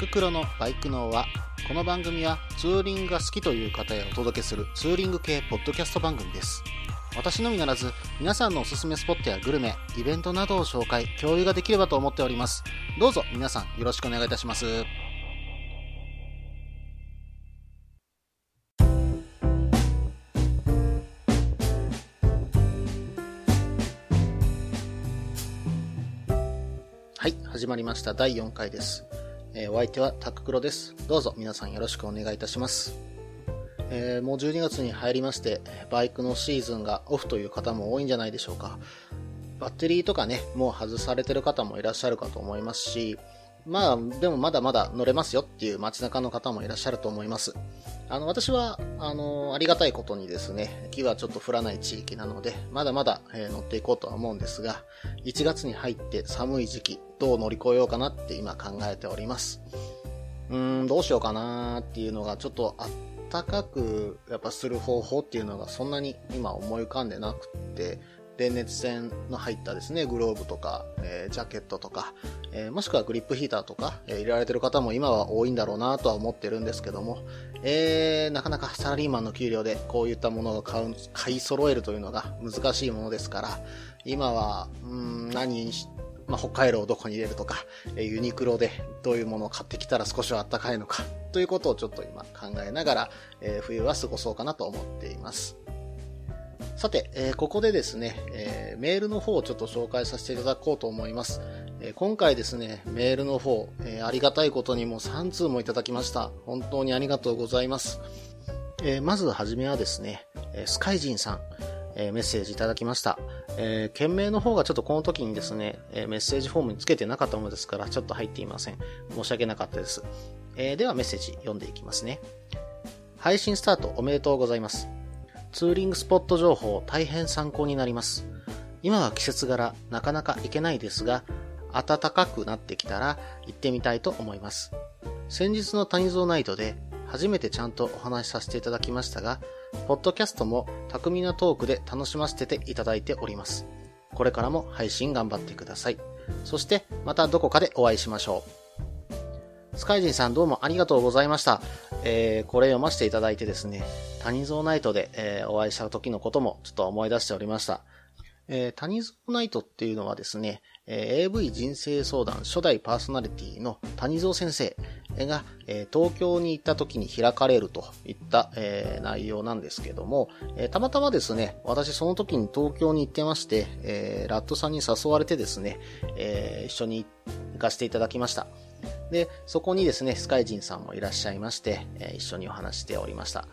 ククロのバイク脳は、この番組はツーリングが好きという方へお届けするツーリング系ポッドキャスト番組です。私のみならず、皆さんのおすすめスポットやグルメ、イベントなどを紹介、共有ができればと思っております。どうぞ皆さんよろしくお願いいたします。はい、始まりました。第4回です。えーお相手はタククロです。どうぞ皆さんよろしくお願いいたします。えーもう12月に入りまして、バイクのシーズンがオフという方も多いんじゃないでしょうか。バッテリーとかね、もう外されてる方もいらっしゃるかと思いますし、まあ、でもまだまだ乗れますよっていう街中の方もいらっしゃると思います。あの、私は、あの、ありがたいことにですね、木はちょっと降らない地域なので、まだまだ、えー乗っていこうとは思うんですが、1月に入って寒い時期、どう乗り越えようかなって今考えております。うーん、どうしようかなっていうのがちょっとあったかくやっぱする方法っていうのがそんなに今思い浮かんでなくって、電熱線の入ったですね、グローブとか、えージャケットとか、えーもしくはグリップヒーターとか、えー入れられてる方も今は多いんだろうなとは思ってるんですけども、えーなかなかサラリーマンの給料でこういったものを買う、買い揃えるというのが難しいものですから、今は、うん、何にしまあ、北海道をどこに入れるとか、えユニクロでどういうものを買ってきたら少しは暖かいのか、ということをちょっと今考えながら、え冬は過ごそうかなと思っています。さて、えーここでですね、えーメールの方をちょっと紹介させていただこうと思います。えー今回ですね、メールの方、えありがたいことにも3通もいただきました。本当にありがとうございます。えまずはじめはですね、えスカイジンさん、えメッセージいただきました。えー件名の方がちょっとこの時にですね、えメッセージフォームにつけてなかったものですから、ちょっと入っていません。申し訳なかったです。えーではメッセージ読んでいきますね。配信スタートおめでとうございます。ツーリングスポット情報大変参考になります。今は季節柄なかなか行けないですが、暖かくなってきたら行ってみたいと思います。先日の谷蔵ナイトで初めてちゃんとお話しさせていただきましたが、ポッドキャストも巧みなトークで楽しませていただいております。これからも配信頑張ってください。そしてまたどこかでお会いしましょう。スカイジンさんどうもありがとうございました。えー、これ読ませていただいてですね、谷蔵ナイトで、えーお会いした時のこともちょっと思い出しておりました。えー、谷蔵ナイトっていうのはですね、え AV 人生相談初代パーソナリティの谷蔵先生が、え東京に行った時に開かれるといった、え内容なんですけども、えたまたまですね、私その時に東京に行ってまして、えラットさんに誘われてですね、え一緒に行かせていただきました。で、そこにですね、スカイジンさんもいらっしゃいまして、え一緒にお話しておりました。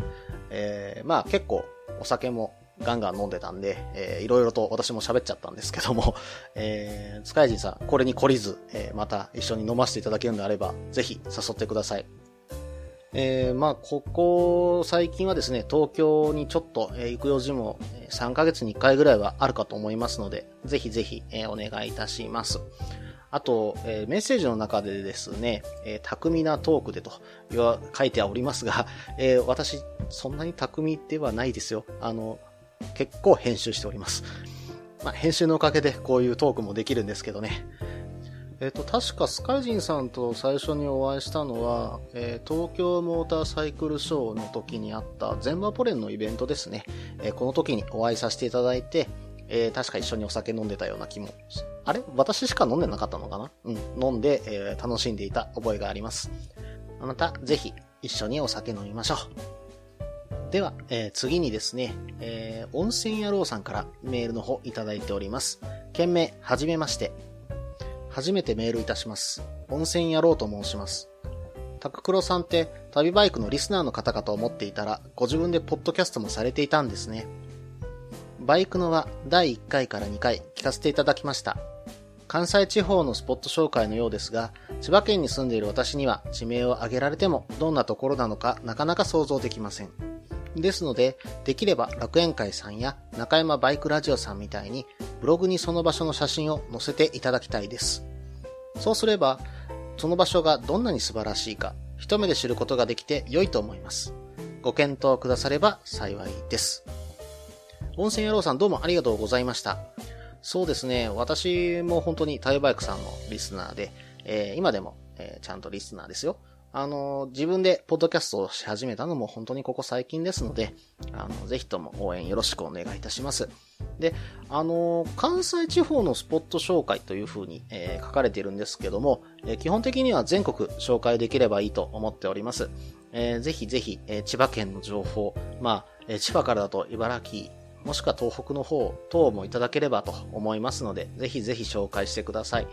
えーまあ結構お酒もガンガン飲んでたんで、えーいろいろと私も喋っちゃったんですけども、えー、スカイジンさん、これに懲りず、えーまた一緒に飲ませていただけるのであれば、ぜひ誘ってください。えーまあ、ここ最近はですね、東京にちょっと、えー行く用事も3ヶ月に1回ぐらいはあるかと思いますので、ぜひぜひ、えーお願いいたします。あと、えーメッセージの中でですね、えー巧みなトークでと言わ書いてはおりますが、えー私、そんなに巧みではないですよ。あの、結構編集しております。まあ、編集のおかげでこういうトークもできるんですけどね。えっ、と、確かスカイジンさんと最初にお会いしたのは、えー東京モーターサイクルショーの時にあった全馬ポレンのイベントですね。えーこの時にお会いさせていただいて、え確か一緒にお酒飲んでたような気も。あれ？私しか飲んでなかったのかな？うん。飲んで、え楽しんでいた覚えがあります。また、ぜひ、一緒にお酒飲みましょう。では、えー次にですね、えー温泉野郎さんからメールの方いただいております。件名、はじめまして。初めてメールいたします。温泉野郎と申します。タククロさんって旅バイクのリスナーの方かと思っていたら、ご自分でポッドキャストもされていたんですね。バイクのは第1回から2回聞かせていただきました。関西地方のスポット紹介のようですが、千葉県に住んでいる私には地名を挙げられてもどんなところなのかなかなか想像できません。ですので、できれば楽園会さんや中山バイクラジオさんみたいにブログにその場所の写真を載せていただきたいです。そうすれば、その場所がどんなに素晴らしいか、一目で知ることができて良いと思います。ご検討くだされば幸いです。温泉野郎さんどうもありがとうございました。そうですね、私も本当にタイバイクさんのリスナーで、えー今でも、えー、ちゃんとリスナーですよ。あの、自分でポッドキャストをし始めたのも本当にここ最近ですので、あの、ぜひとも応援よろしくお願いいたします。で、あの、関西地方のスポット紹介というふうに、えー、書かれているんですけども、えー、基本的には全国紹介できればいいと思っております。えー、ぜひぜひ、え千葉県の情報、まあ、え千葉からだと茨城、もしくは東北の方等もいただければと思いますので、ぜひぜひ紹介してください。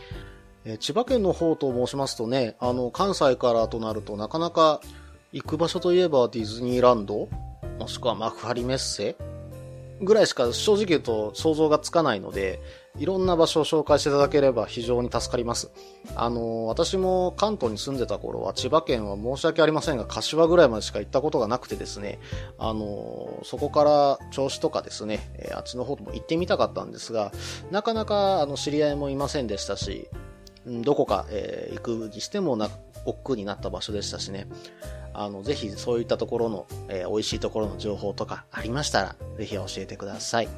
え千葉県の方と申しますとね、あの、関西からとなるとなかなか行く場所といえばディズニーランドもしくは幕張メッセぐらいしか正直言うと想像がつかないので、いろんな場所を紹介していただければ非常に助かります。あの、私も関東に住んでた頃は千葉県は申し訳ありませんが、柏ぐらいまでしか行ったことがなくてですね、あの、そこから銚子とかですね、あっちの方とも行ってみたかったんですが、なかなかあの知り合いもいませんでしたし、どこか、えー、行くにしてもな、億劫になった場所でしたしね。あの、ぜひそういったところの、えー、美味しいところの情報とかありましたら、ぜひ教えてください。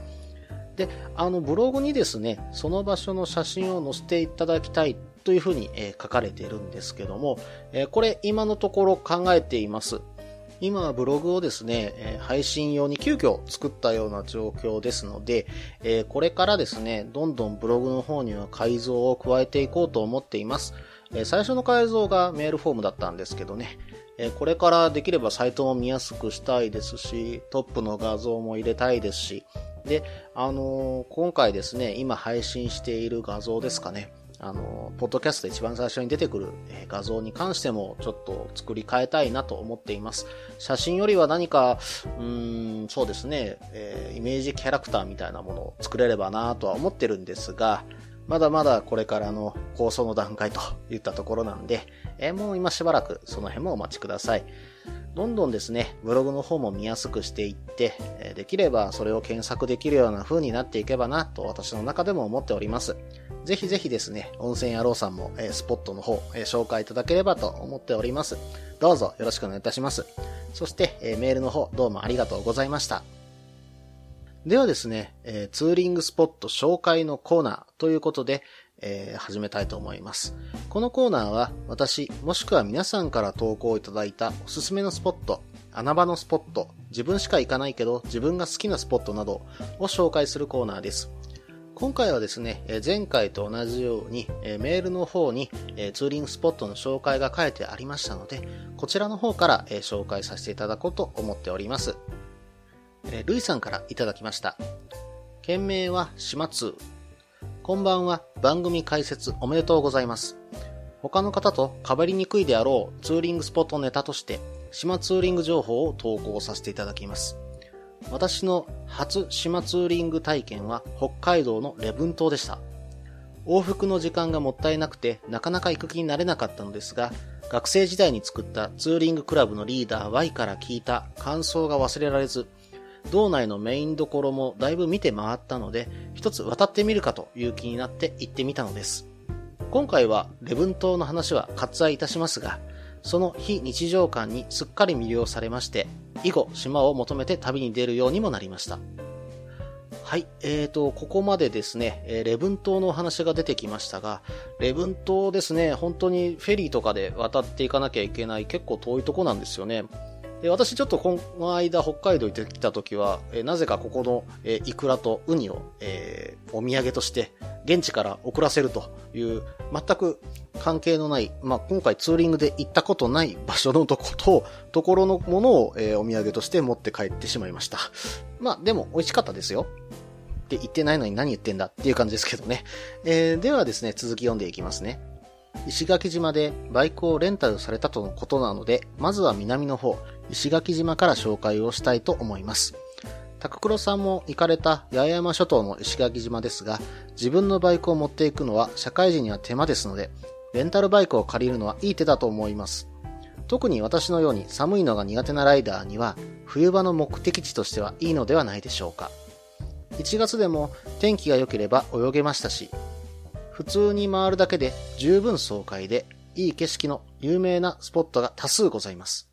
で、あの、ブログにですね、その場所の写真を載せていただきたいというふうに、えー、書かれているんですけども、えー、これ今のところ考えています。今はブログをですね、え配信用に急遽作ったような状況ですので、えこれからですね、どんどんブログの方には改造を加えていこうと思っています。え最初の改造がメールフォームだったんですけどね、えこれからできればサイトも見やすくしたいですし、トップの画像も入れたいですし、で、あのー、今回ですね、今配信している画像ですかね。あの、ポッドキャストで一番最初に出てくる画像に関してもちょっと作り変えたいなと思っています。写真よりは何か、うーん、そうですね、えー、イメージキャラクターみたいなものを作れればなとは思ってるんですが、まだまだこれからの構想の段階といったところなんで、えー、もう今しばらくその辺もお待ちください。どんどんですね、ブログの方も見やすくしていって、できればそれを検索できるような風になっていけばなと私の中でも思っております。ぜひぜひですね、温泉野郎さんも、えスポットの方、え紹介いただければと思っております。どうぞよろしくお願いいたします。そして、えメールの方、どうもありがとうございました。ではですね、えツーリングスポット紹介のコーナーということで、えー、始めたいと思います。このコーナーは私、もしくは皆さんから投稿いただいたおすすめのスポット、穴場のスポット、自分しか行かないけど自分が好きなスポットなどを紹介するコーナーです。今回はですね、前回と同じようにメールの方にツーリングスポットの紹介が書いてありましたので、こちらの方から紹介させていただこうと思っております。ルイさんからいただきました。件名は島通。こんばんは、番組解説おめでとうございます。他の方と被りにくいであろうツーリングスポットネタとして、島ツーリング情報を投稿させていただきます。私の初島ツーリング体験は北海道の礼文島でした。往復の時間がもったいなくてなかなか行く気になれなかったのですが、学生時代に作ったツーリングクラブのリーダー Y から聞いた感想が忘れられず、道内のメインどころもだいぶ見て回ったので、一つ渡ってみるかという気になって行ってみたのです。今回は礼文島の話は割愛いたしますが、その非日常感にすっかり魅了されまして、以後島を求めて旅に出るようにもなりました。はい。えーと、ここまでですね、えー、レブン島のお話が出てきましたが、レブン島ですね、本当にフェリーとかで渡っていかなきゃいけない結構遠いとこなんですよね。で私ちょっとこの間北海道行ってきた時は、え、なぜかここの、え、イクラとウニを、えー、お土産として現地から送らせるという全く関係のない、まあ、今回ツーリングで行ったことない場所のとこと、ところのものを、えー、お土産として持って帰ってしまいました。まあ、でも美味しかったですよ。って言ってないのに何言ってんだっていう感じですけどね。えー、ではですね、続き読んでいきますね。石垣島でバイクをレンタルされたとのことなので、まずは南の方、石垣島から紹介をしたいと思います。タククロさんも行かれた八重山諸島の石垣島ですが、自分のバイクを持っていくのは社会人には手間ですので、レンタルバイクを借りるのはいい手だと思います。特に私のように寒いのが苦手なライダーには、冬場の目的地としてはいいのではないでしょうか。1月でも天気が良ければ泳げましたし、普通に回るだけで十分爽快で、いい景色の有名なスポットが多数ございます。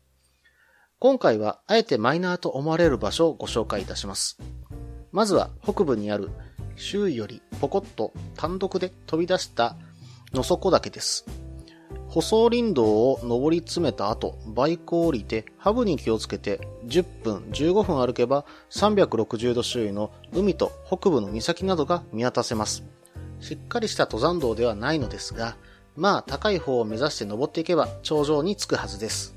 今回はあえてマイナーと思われる場所をご紹介いたします。まずは北部にある周囲よりポコッと単独で飛び出した野底岳です。舗装林道を登り詰めた後、バイクを降りて、ハブに気をつけて、10分、15分歩けば、360度周囲の海と北部の岬などが見渡せます。しっかりした登山道ではないのですが、まあ高い方を目指して登っていけば頂上に着くはずです。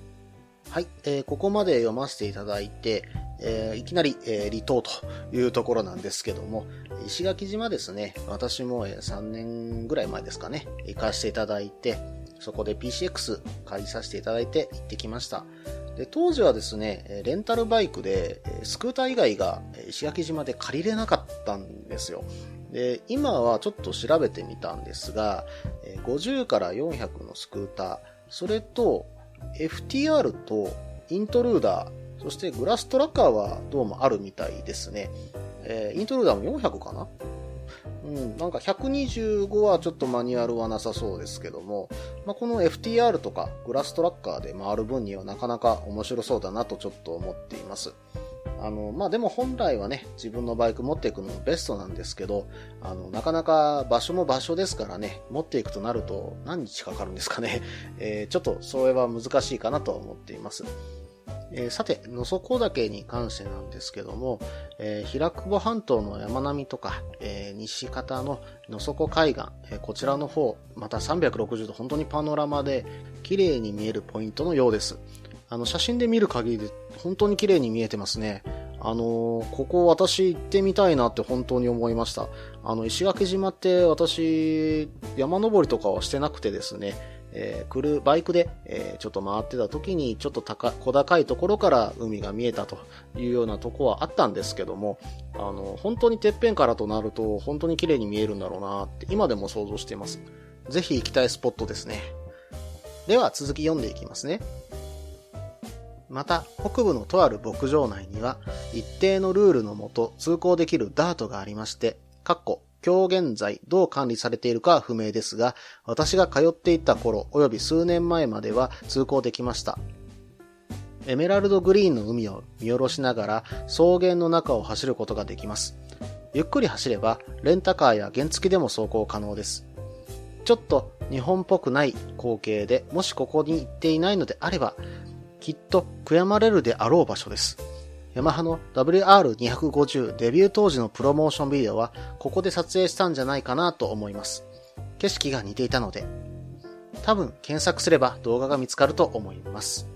はい、えー、ここまで読ませていただいて、えー、いきなり、えー、離島というところなんですけども、石垣島ですね、私も、え、3年ぐらい前ですかね、行かせていただいて、そこで PCX 借りさせていただいて行ってきました。で当時はですね、レンタルバイクで、スクーター以外が石垣島で借りれなかったんですよ。で、今はちょっと調べてみたんですが、50から400のスクーター、それと FTR とイントルーダー、そしてグラストラッカーはどうもあるみたいですね。えー、イントルーダーも400かな？うん、なんか125はちょっとマニュアルはなさそうですけども、まあ、この FTR とかグラストラッカーで回る分にはなかなか面白そうだなとちょっと思っています。あの、まあ、でも本来はね、自分のバイク持っていくのもベストなんですけど、あの、なかなか場所も場所ですからね、持っていくとなると何日かかるんですかね。えー、ちょっとそれは難しいかなと思っています。えー、さて、野底岳に関してなんですけども、えー、平久保半島の山並みとか、えー、西方の野底海岸、え、こちらの方、また360度本当にパノラマで綺麗に見えるポイントのようです。あの、写真で見る限りで本当に綺麗に見えてますね。あのー、ここ私行ってみたいなって本当に思いました。あの、石垣島って私、山登りとかはしてなくてですね、えー、来るバイクで、えー、ちょっと回ってた時にちょっと高小高いところから海が見えたというようなとこはあったんですけども、あの、本当にてっぺんからとなると本当に綺麗に見えるんだろうなって今でも想像しています。ぜひ行きたいスポットですね。では続き読んでいきますね。また、北部のとある牧場内には、一定のルールのもと通行できるダートがありまして、かっこ今日現在どう管理されているかは不明ですが、私が通っていた頃及び数年前までは通行できました。エメラルドグリーンの海を見下ろしながら草原の中を走ることができます。ゆっくり走ればレンタカーや原付でも走行可能です。ちょっと日本っぽくない光景でもしここに行っていないのであればきっと悔やまれるであろう場所です。ヤマハの WR250 デビュー当時のプロモーションビデオはここで撮影したんじゃないかなと思います。景色が似ていたので、多分検索すれば動画が見つかると思います。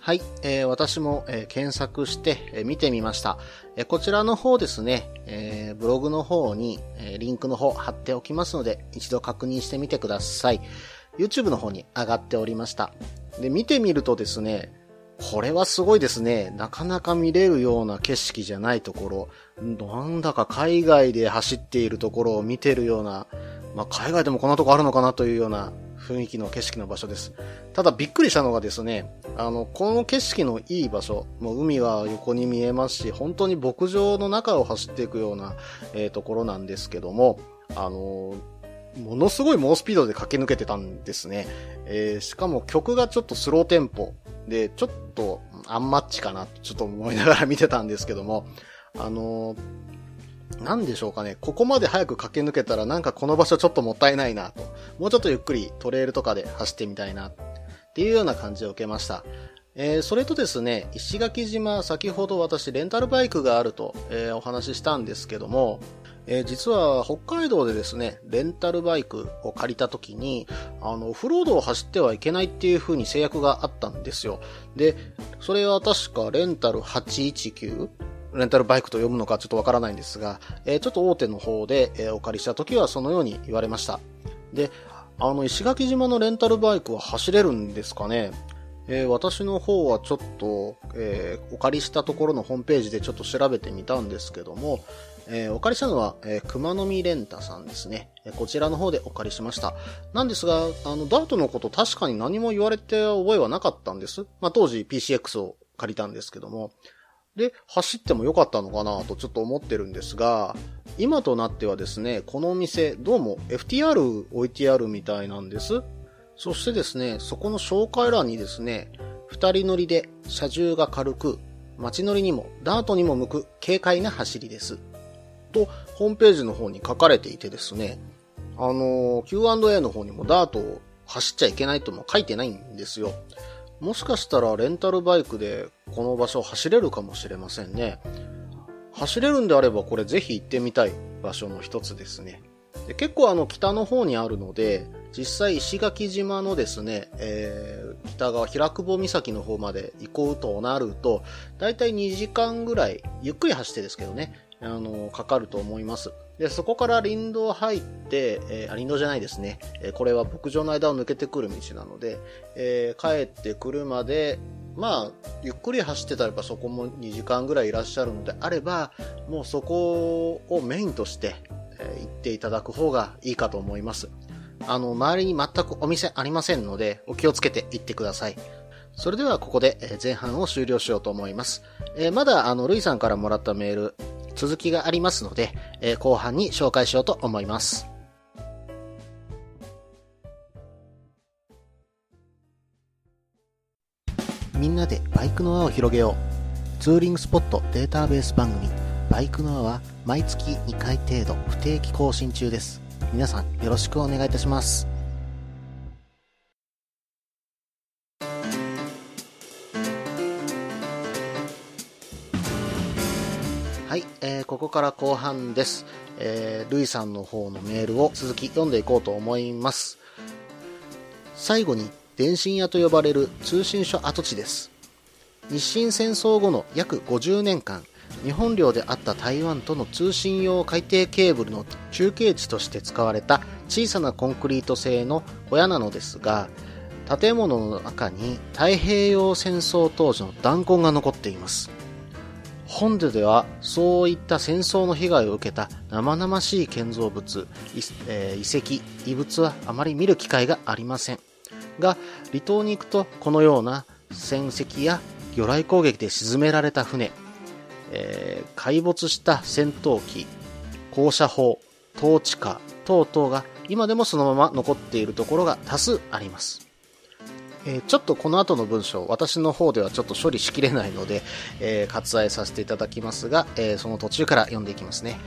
はい、えー、私も、えー、検索して、えー、見てみました。えこちらの方ですね、えブログの方に、えリンクの方貼っておきますので、一度確認してみてください。YouTube の方に上がっておりました。で、見てみるとですね、これはすごいですね。なかなか見れるような景色じゃないところ、なんだか海外で走っているところを見てるような、まあ、海外でもこんなとこあるのかなというような雰囲気の景色の場所です。ただびっくりしたのがですね、あの、この景色のいい場所、もう海が横に見えますし、本当に牧場の中を走っていくような、えー、ところなんですけども、あのものすごい猛スピードで駆け抜けてたんですね。えー、しかも曲がちょっとスローテンポで、ちょっとアンマッチかなちょっと思いながら見てたんですけども、あのー、なんでしょうかね。ここまで早く駆け抜けたらなんかこの場所ちょっともったいないなと。もうちょっとゆっくりトレイルとかで走ってみたいなっていうような感じを受けました。えー、それとですね、石垣島、先ほど私レンタルバイクがあると、えー、お話ししたんですけども、えー、実は北海道でですね、レンタルバイクを借りた時に、あの、オフロードを走ってはいけないっていう風に制約があったんですよ。で、それは確かレンタル819レンタルバイクと読むのかちょっとわからないんですが、えー、ちょっと大手の方で、えー、お借りした時はそのように言われました。で、あの、石垣島のレンタルバイクは走れるんですかね？えー、私の方はちょっと、えー、お借りしたところのホームページでちょっと調べてみたんですけども、えー、お借りしたのは、えー、熊の実レンタさんですね。え、こちらの方でお借りしました。なんですが、あの、ダートのこと確かに何も言われて覚えはなかったんです。まあ、当時 PCX を借りたんですけども。で、走ってもよかったのかなとちょっと思ってるんですが、今となってはですね、このお店、どうも FTR 置いてあるみたいなんです。そしてですね、そこの紹介欄にですね、二人乗りで車重が軽く、街乗りにもダートにも向く軽快な走りです。と、ホームページの方に書かれていてですね、あの、Q&A の方にもダート走っちゃいけないとも書いてないんですよ。もしかしたらレンタルバイクでこの場所を走れるかもしれませんね。走れるんであればこれぜひ行ってみたい場所の一つですね。で結構あの北の方にあるので、実際石垣島のですね、えー、北側、平久保岬の方まで行こうとなると、だいたい2時間ぐらい、ゆっくり走ってですけどね、あの、かかると思います。で、そこから林道入って、えー、林道じゃないですね。えー、これは牧場の間を抜けてくる道なので、えー、帰ってくるまで、まあ、ゆっくり走ってたらそこも2時間ぐらいいらっしゃるのであれば、もうそこをメインとして、え行っていただく方がいいかと思います。あの、周りに全くお店ありませんので、お気をつけて行ってください。それではここで前半を終了しようと思います。えー、まだあの、ルイさんからもらったメール、続きがありますので、えー、後半に紹介しようと思います。みんなでバイクの輪を広げよう。ツーリングスポットデータベース番組、バイクの輪は毎月2回程度不定期更新中です。皆さんよろしくお願いいたします。ここから後半です。えー、ルイさんの方のメールを続き読んでいこうと思います。最後に、電信屋と呼ばれる通信所跡地です。日清戦争後の約50年間、日本領であった台湾との通信用海底ケーブルの中継地として使われた小さなコンクリート製の小屋なのですが建物の中に太平洋戦争当時の弾痕が残っています本土ではそういった戦争の被害を受けた生々しい建造物、えー、遺跡、遺物はあまり見る機会がありませんが離島に行くとこのような戦跡や魚雷攻撃で沈められた船えー、壊没した戦闘機、高射砲、統治下等々が今でもそのまま残っているところが多数あります。えー、ちょっとこの後の文章、私の方ではちょっと処理しきれないので、えー、割愛させていただきますが、えー、その途中から読んでいきますね。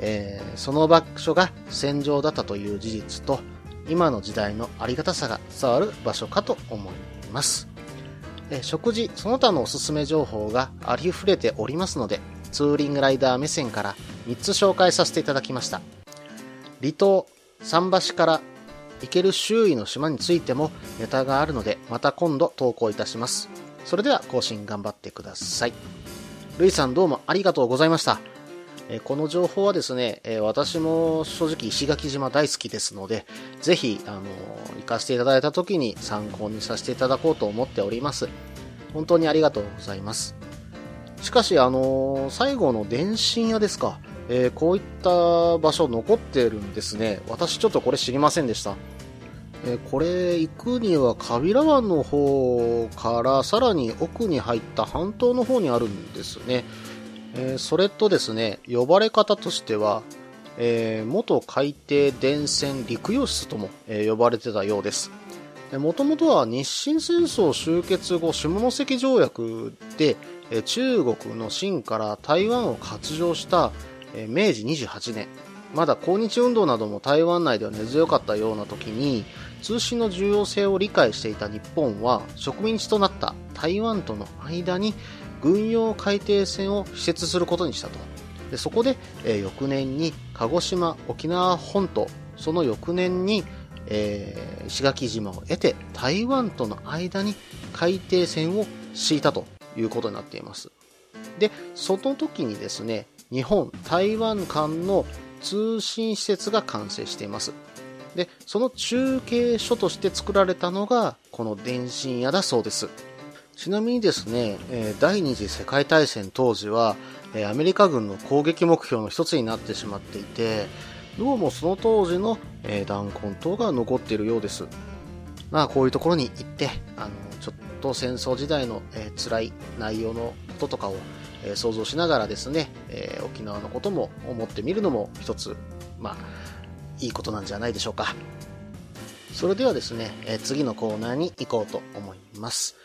えその場所が戦場だったという事実と、今の時代のありがたさが伝わる場所かと思います。え食事、その他のおすすめ情報がありふれておりますので、ツーリングライダー目線から3つ紹介させていただきました。離島、桟橋から行ける周囲の島についてもネタがあるので、また今度投稿いたします。それでは更新頑張ってください。ルイさんどうもありがとうございました。この情報はですね、私も正直石垣島大好きですので、ぜひ、あの行かせていただいた時に参考にさせていただこうと思っております。本当にありがとうございます。しかし、あの最後の電信屋ですか、えー、こういった場所残ってるんですね。私ちょっとこれ知りませんでした。えー、これ行くにはカビラ湾の方からさらに奥に入った半島の方にあるんですね。えー、それとですね、呼ばれ方としては、え、元海底電線陸洋室とも、え、呼ばれてたようです。もともとは日清戦争終結後下関条約で、え中国の清から台湾を割譲した、明治28年、まだ抗日運動なども台湾内では根強かったような時に通信の重要性を理解していた日本は植民地となった台湾との間に軍用海底線を施設することにしたと。でそこで、えー、翌年に鹿児島、沖縄本島、その翌年に、えー、石垣島を得て台湾との間に海底線を敷いたということになっています。で、その時にですね、日本、台湾間の通信施設が完成しています。で、その中継所として作られたのが、この電信屋だそうです。ちなみにですね、第二次世界大戦当時は、アメリカ軍の攻撃目標の一つになってしまっていて、どうもその当時の弾痕等が残っているようです。まあこういうところに行って、あの、ちょっと戦争時代の、え、辛い内容のこととかを、え、想像しながらですね、え、沖縄のことも思ってみるのも一つ、まあ、いいことなんじゃないでしょうか。それではですね、え次のコーナーに行こうと思います。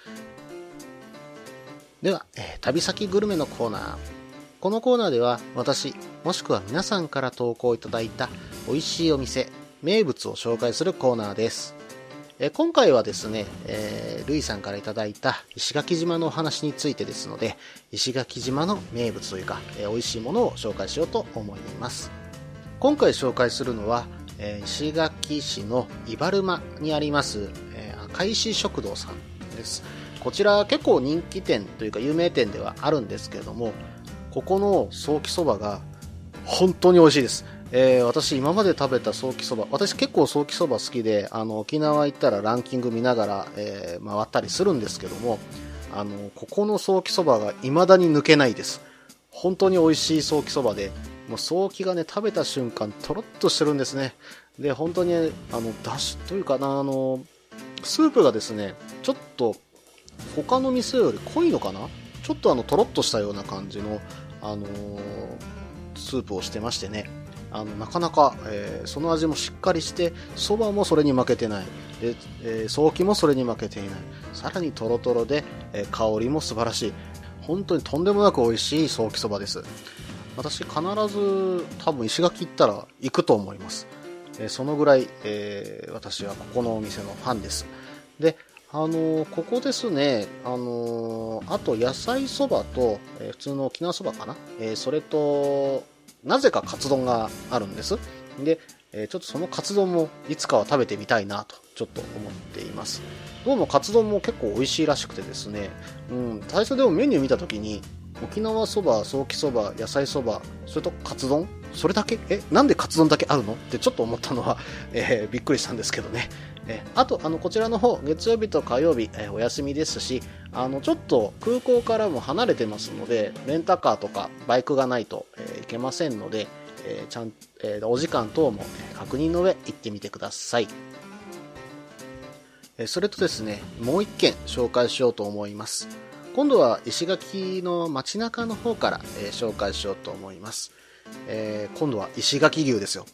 では、え、旅先グルメのコーナー。このコーナーでは私、もしくは皆さんから投稿いただいた美味しいお店、名物を紹介するコーナーです。え今回はですね、えー、ルイさんからいただいた石垣島のお話についてですので、石垣島の名物というか、えー、美味しいものを紹介しようと思います。今回紹介するのは、えー、石垣市の伊原間にあります、えー、赤石食堂さんです。こちら結構人気店というか有名店ではあるんですけれども、ここのソーキそばが本当に美味しいです。えー、私今まで食べたソーキそば、私結構ソーキそば好きで、あの、沖縄行ったらランキング見ながら、えー、回ったりするんですけども、あの、ここのソーキそばが未だに抜けないです。本当に美味しいソーキそばで、もうソーキがね、食べた瞬間、とろっとしてるんですね。で、本当に、あの、だしというかな、あの、スープがですね、ちょっと、他の店より濃いのかな？ちょっとあの、とろっとしたような感じの、あのー、スープをしてましてね。あのなかなか、えー、その味もしっかりしてそばもそれに負けてない。で、えー、早期もそれに負けていない。さらにとろとろで、えー、香りも素晴らしい。本当にとんでもなく美味しい早期そばです。私必ず多分石垣行ったら行くと思います、えー、そのぐらい、えー、私はここのお店のファンです。であのー、ここですね、あのー、あと野菜そばと、えー、普通の沖縄そばかな、えそれとなぜかカツ丼があるんです。で、えちょっとそのカツ丼もいつかは食べてみたいなとちょっと思っています。どうもカツ丼も結構美味しいらしくてですね、うん、最初でもメニュー見た時に、沖縄そば、ソーキそば、野菜そば、それとカツ丼？それだけ？え、なんでカツ丼だけあるの？ってちょっと思ったのは、えー、びっくりしたんですけどね。えあと、あの、こちらの方、月曜日と火曜日、えお休みですし、あの、ちょっと空港からも離れてますので、レンタカーとかバイクがないと、えいけませんので、えちゃん、えお時間等も確認の上、行ってみてください。えそれとですね、もう一件紹介しようと思います。今度は石垣の街中の方から、え紹介しようと思います。え、今度は石垣牛ですよ。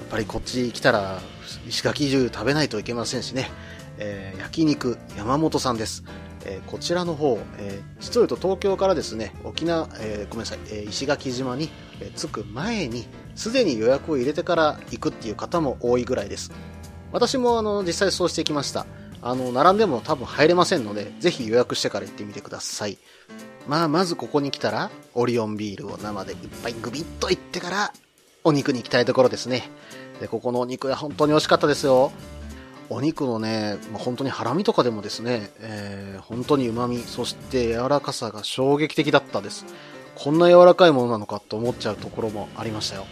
やっぱりこっち来たら石垣牛食べないといけませんしね。えー、焼肉山本さんです。えー、こちらの方、えー、実を言うと東京からですね、沖縄、えー、ごめんなさい、え石垣島に、え着く前に、すでに予約を入れてから行くっていう方も多いぐらいです。私もあの、実際そうしてきました。あの、並んでも多分入れませんので、ぜひ予約してから行ってみてください。まあ、まずここに来たら、オリオンビールを生でいっぱいグビッといってから、お肉に行きたいところですね。で、ここのお肉は本当に美味しかったですよ。お肉のね、本当にハラミとかでもですね、えー、本当に旨味、そして柔らかさが衝撃的だったです。こんな柔らかいものなのかと思っちゃうところもありましたよ。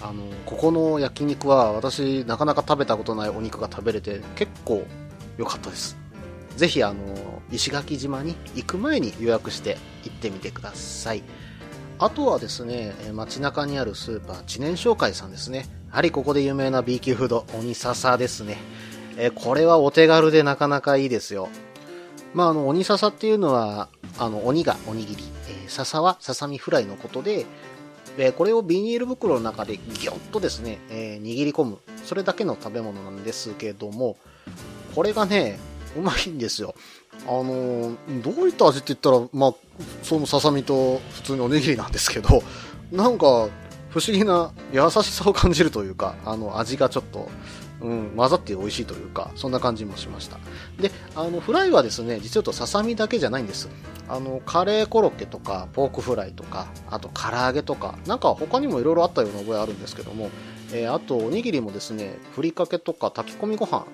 あの、ここの焼肉は私なかなか食べたことないお肉が食べれて結構良かったです。ぜひあの、石垣島に行く前に予約して行ってみてください。あとはですね、街中にあるスーパー、知念商会さんですね。やはりここで有名な B 級フード、鬼笹ですね。えこれはお手軽でなかなかいいですよ。まあ、あの、鬼笹っていうのは、あの、鬼がおにぎり、えー、笹はささみフライのことで、えこれをビニール袋の中でギュッとですね、えー、握り込む。それだけの食べ物なんですけども、これがね、うまいんですよ。あの、どういった味って言ったら、まあ、そのささみと普通におにぎりなんですけど、なんか、不思議な優しさを感じるというか、あの、味がちょっと、うん、混ざって美味しいというか、そんな感じもしました。で、あの、フライはですね、実はとささみだけじゃないんです。あの、カレーコロッケとか、ポークフライとか、あと唐揚げとか、なんか他にも色々あったような覚えあるんですけども、えー、あとおにぎりもですね、ふりかけとか炊き込みご飯、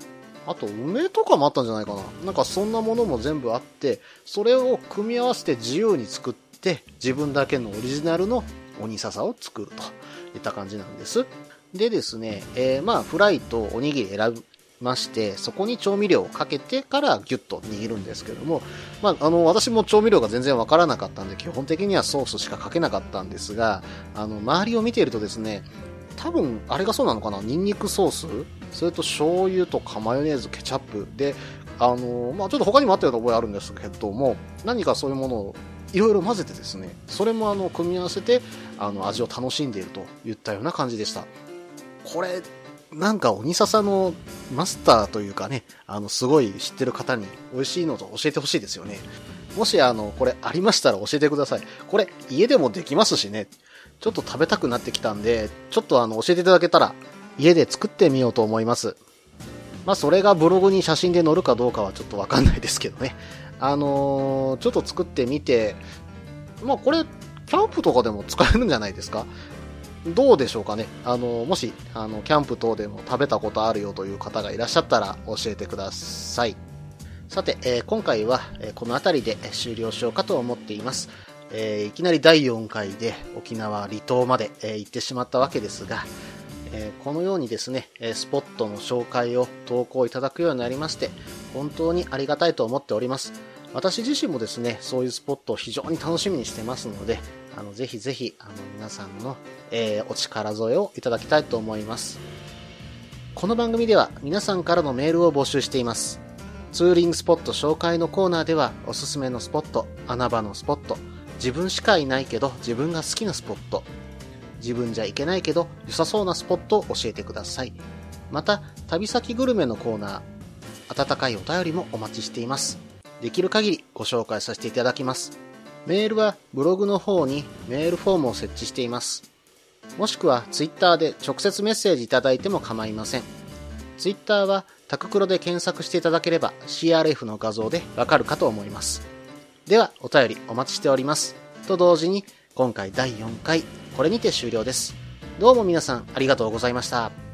あと梅とかもあったんじゃないかな。なんかそんなものも全部あって、それを組み合わせて自由に作って、自分だけのオリジナルの鬼笹を作るといった感じなんです。でですね、えー、まあフライとおにぎり選びまして、そこに調味料をかけてからギュッと握るんですけども、まあ、あの、私も調味料が全然わからなかったんで、基本的にはソースしかかけなかったんですが、あの、周りを見ているとですね、多分あれがそうなのかなニンニクソースそれと醤油とかマヨネーズケチャップ。であのまあちょっと他にもあったような覚えあるんですけども何かそういうものをいろいろ混ぜてですねそれもあの組み合わせてあの味を楽しんでいるといったような感じでした。これなんか鬼笹のマスターというかねあのすごい知ってる方に美味しいのと教えてほしいですよね。もしあのこれありましたら教えてください。これ家でもできますしね。ちょっと食べたくなってきたんで、ちょっとあの、教えていただけたら、家で作ってみようと思います。まあ、それがブログに写真で載るかどうかはちょっとわかんないですけどね。あのー、ちょっと作ってみて、まあ、これ、キャンプとかでも使えるんじゃないですか？どうでしょうかね？あの、もし、あの、キャンプ等でも食べたことあるよという方がいらっしゃったら教えてください。さて、えー、今回は、えー、この辺りで終了しようかと思っています。え、いきなり第4回で沖縄離島まで、え行ってしまったわけですが、えこのようにですね、スポットの紹介を投稿いただくようになりまして、本当にありがたいと思っております。私自身もですね、そういうスポットを非常に楽しみにしてますので、あのぜひぜひあの皆さんの、えー、お力添えをいただきたいと思います。この番組では皆さんからのメールを募集しています。ツーリングスポット紹介のコーナーではおすすめのスポット、穴場のスポット、自分しかいないけど自分が好きなスポット、自分じゃ行けないけど良さそうなスポットを教えてください。また、旅先グルメのコーナー、温かいお便りもお待ちしています。できる限りご紹介させていただきます。メールはブログの方にメールフォームを設置しています。もしくは Twitter で直接メッセージいただいても構いません。Twitter はタククロで検索していただければ CRF の画像でわかるかと思います。ではお便りお待ちしております。と同時に今回第4回これにて終了です。どうも皆さんありがとうございました。